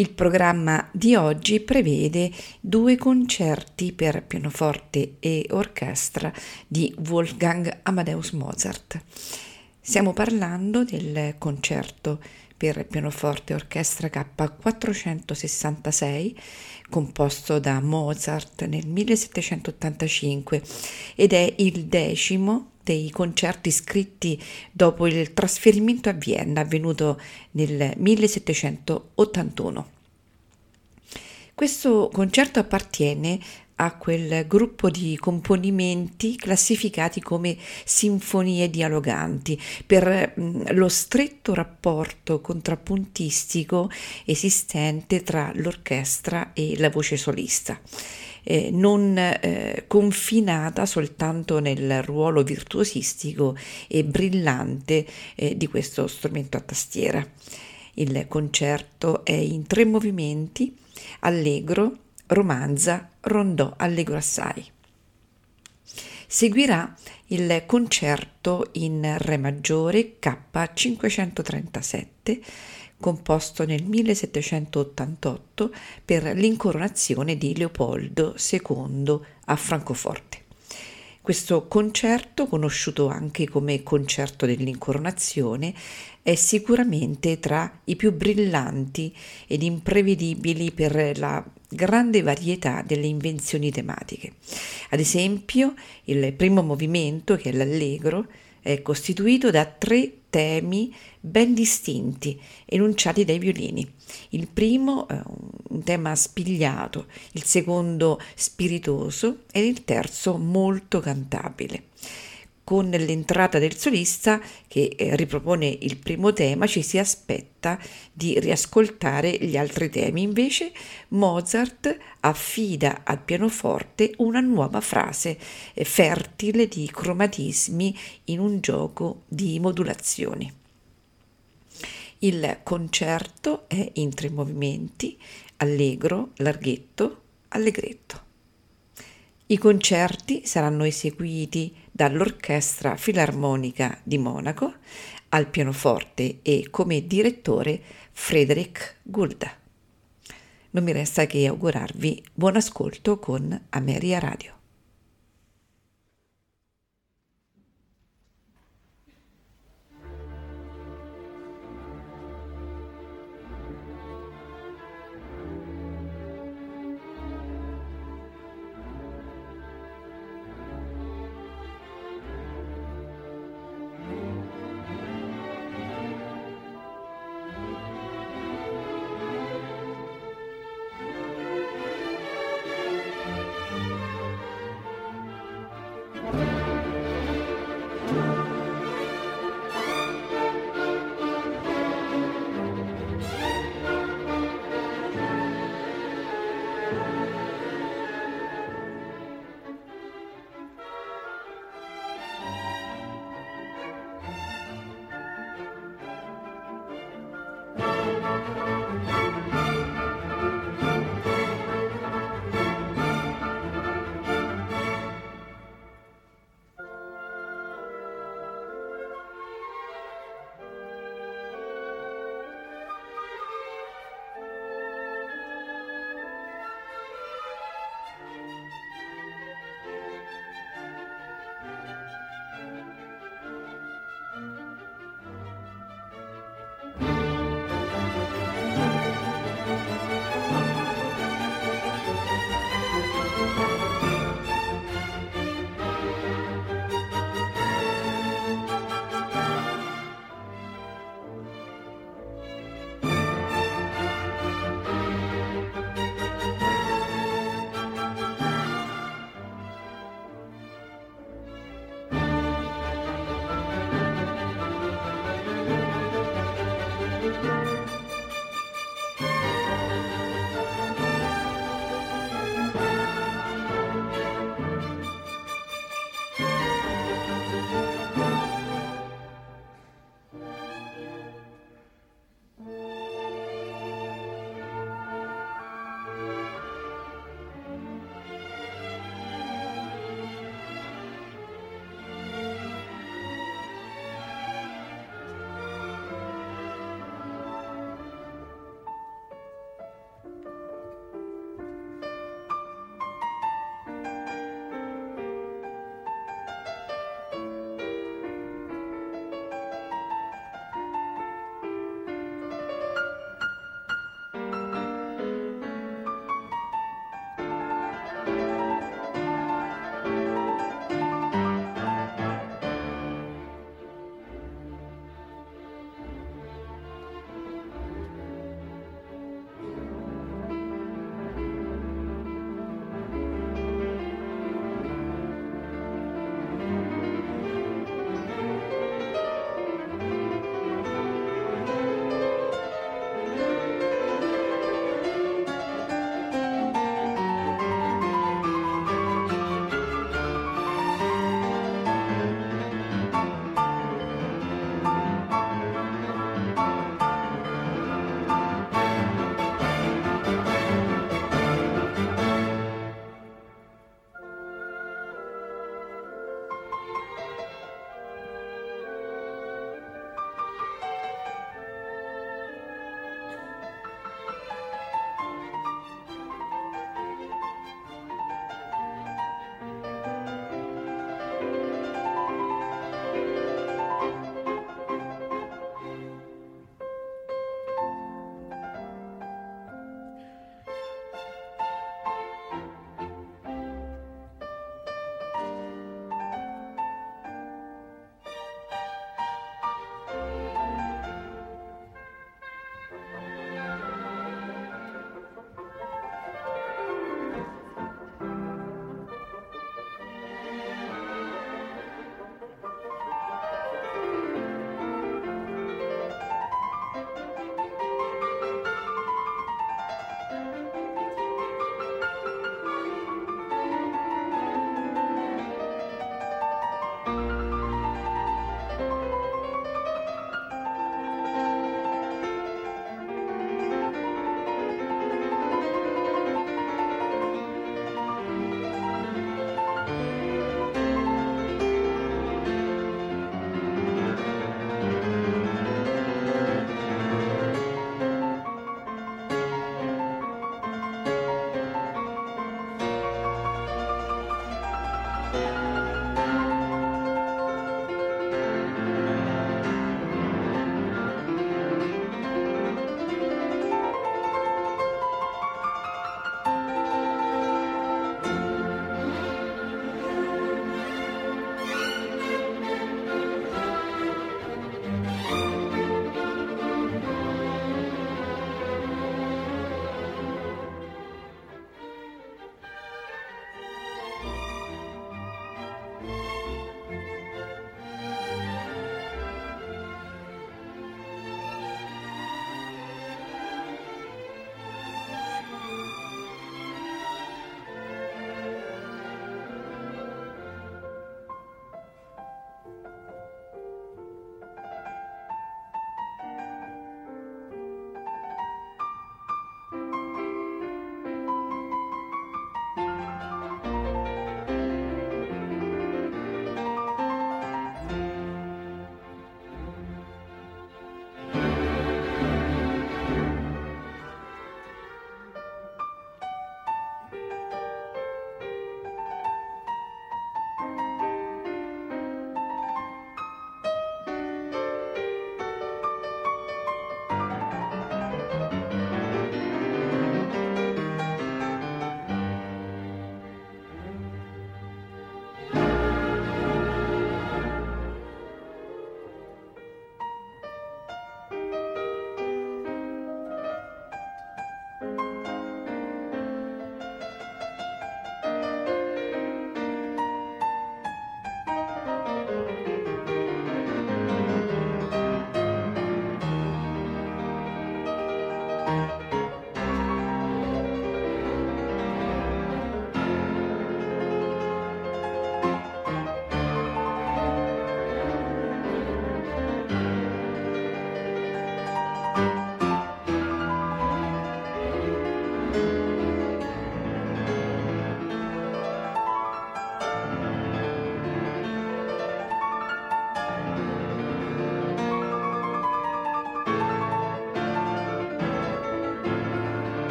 Il programma di oggi prevede due concerti per pianoforte e orchestra di Wolfgang Amadeus Mozart. Stiamo parlando del concerto per pianoforte e orchestra K466 composto da Mozart nel 1785 ed è il decimo dei concerti scritti dopo il trasferimento a Vienna avvenuto nel 1781. Questo concerto appartiene a quel gruppo di componimenti classificati come sinfonie dialoganti per mm, lo stretto rapporto contrappuntistico esistente tra l'orchestra e la voce solista. Eh, non eh, confinata soltanto nel ruolo virtuosistico e brillante eh, di questo strumento a tastiera. Il concerto è in tre movimenti, allegro, romanza, rondò, allegro assai. Seguirà il concerto in Re maggiore K537 composto nel 1788 per l'incoronazione di Leopoldo II a Francoforte. Questo concerto, conosciuto anche come concerto dell'incoronazione, è sicuramente tra i più brillanti ed imprevedibili per la grande varietà delle invenzioni tematiche. Ad esempio, il primo movimento, che è l'allegro, è costituito da tre temi ben distinti, enunciati dai violini. Il primo è un tema spigliato, il secondo spiritoso e il terzo molto cantabile con l'entrata del solista che eh, ripropone il primo tema ci si aspetta di riascoltare gli altri temi, invece Mozart affida al pianoforte una nuova frase eh, fertile di cromatismi in un gioco di modulazioni. Il concerto è in tre movimenti, allegro, larghetto, allegretto. I concerti saranno eseguiti dall'Orchestra Filarmonica di Monaco al pianoforte e come direttore Frederick Gulda. Non mi resta che augurarvi buon ascolto con Ameria Radio.